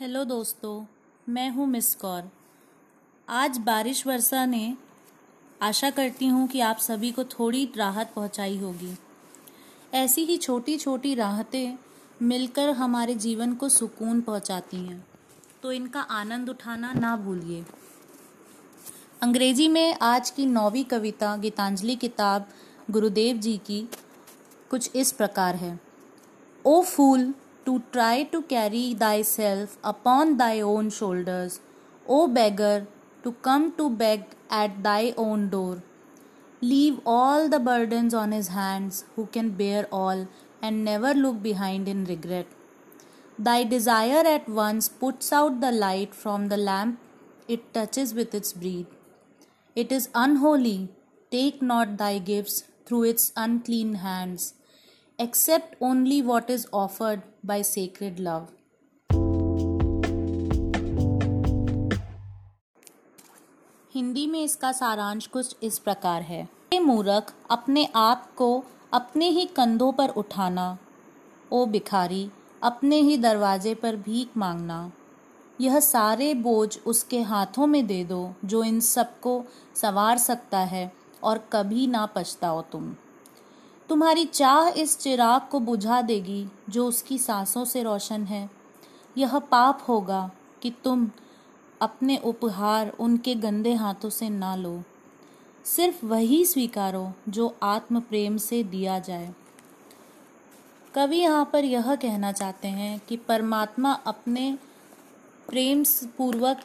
Hello दोस्तों, मैं हूँ मिस कौर। आज बारिश वर्षा ने आशा करती हूँ कि आप सभी को थोड़ी राहत पहुँचाई होगी। ऐसी ही छोटी छोटी राहतें मिलकर हमारे जीवन को सुकून पहुँचाती हैं। तो इनका आनंद उठाना ना भूलिए। अंग्रेज़ी में आज की नौवीं कविता, गीतांजलि किताब, गुरुदेव जी की कुछ इस प्रकार है। ओ फूल to try to carry thyself upon thy own shoulders, O beggar, to come to beg at thy own door. Leave all the burdens on his hands, who can bear all and never look behind in regret. Thy desire at once puts out the light from the lamp it touches with its breath. It is unholy, take not thy gifts through its unclean hands accept only what is offered by sacred love. Hindi में इसका सारांश कुछ इस प्रकार है। मूर्ख, अपने आप को अपने ही कंधों पर उठाना। ओ भिखारी, अपने ही दरवाजे पर भीख मांगना। यह सारे बोझ उसके हाथों में दे दो, जो इन सबको सवार सकता है और कभी ना पछताओ तुम। तुम्हारी चाह इस चिराग को बुझा देगी, जो उसकी सांसों से रोशन है। यह पाप होगा कि तुम अपने उपहार उनके गंदे हाथों से ना लो। सिर्फ़ वही स्वीकारो जो आत्म प्रेम से दिया जाए। कवि यहाँ पर यह कहना चाहते हैं कि परमात्मा अपने प्रेम पूर्वक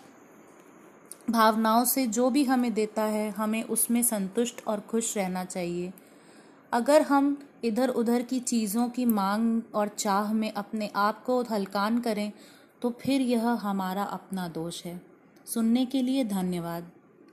भावनाओं से जो भी हमें देता है, हमें उसमें संतुष्ट और खुश रहना चाहिए। अगर हम इधर उधर की चीज़ों की मांग और चाह में अपने आप को हलकान करें तो फिर यह हमारा अपना दोष है। सुनने के लिए धन्यवाद।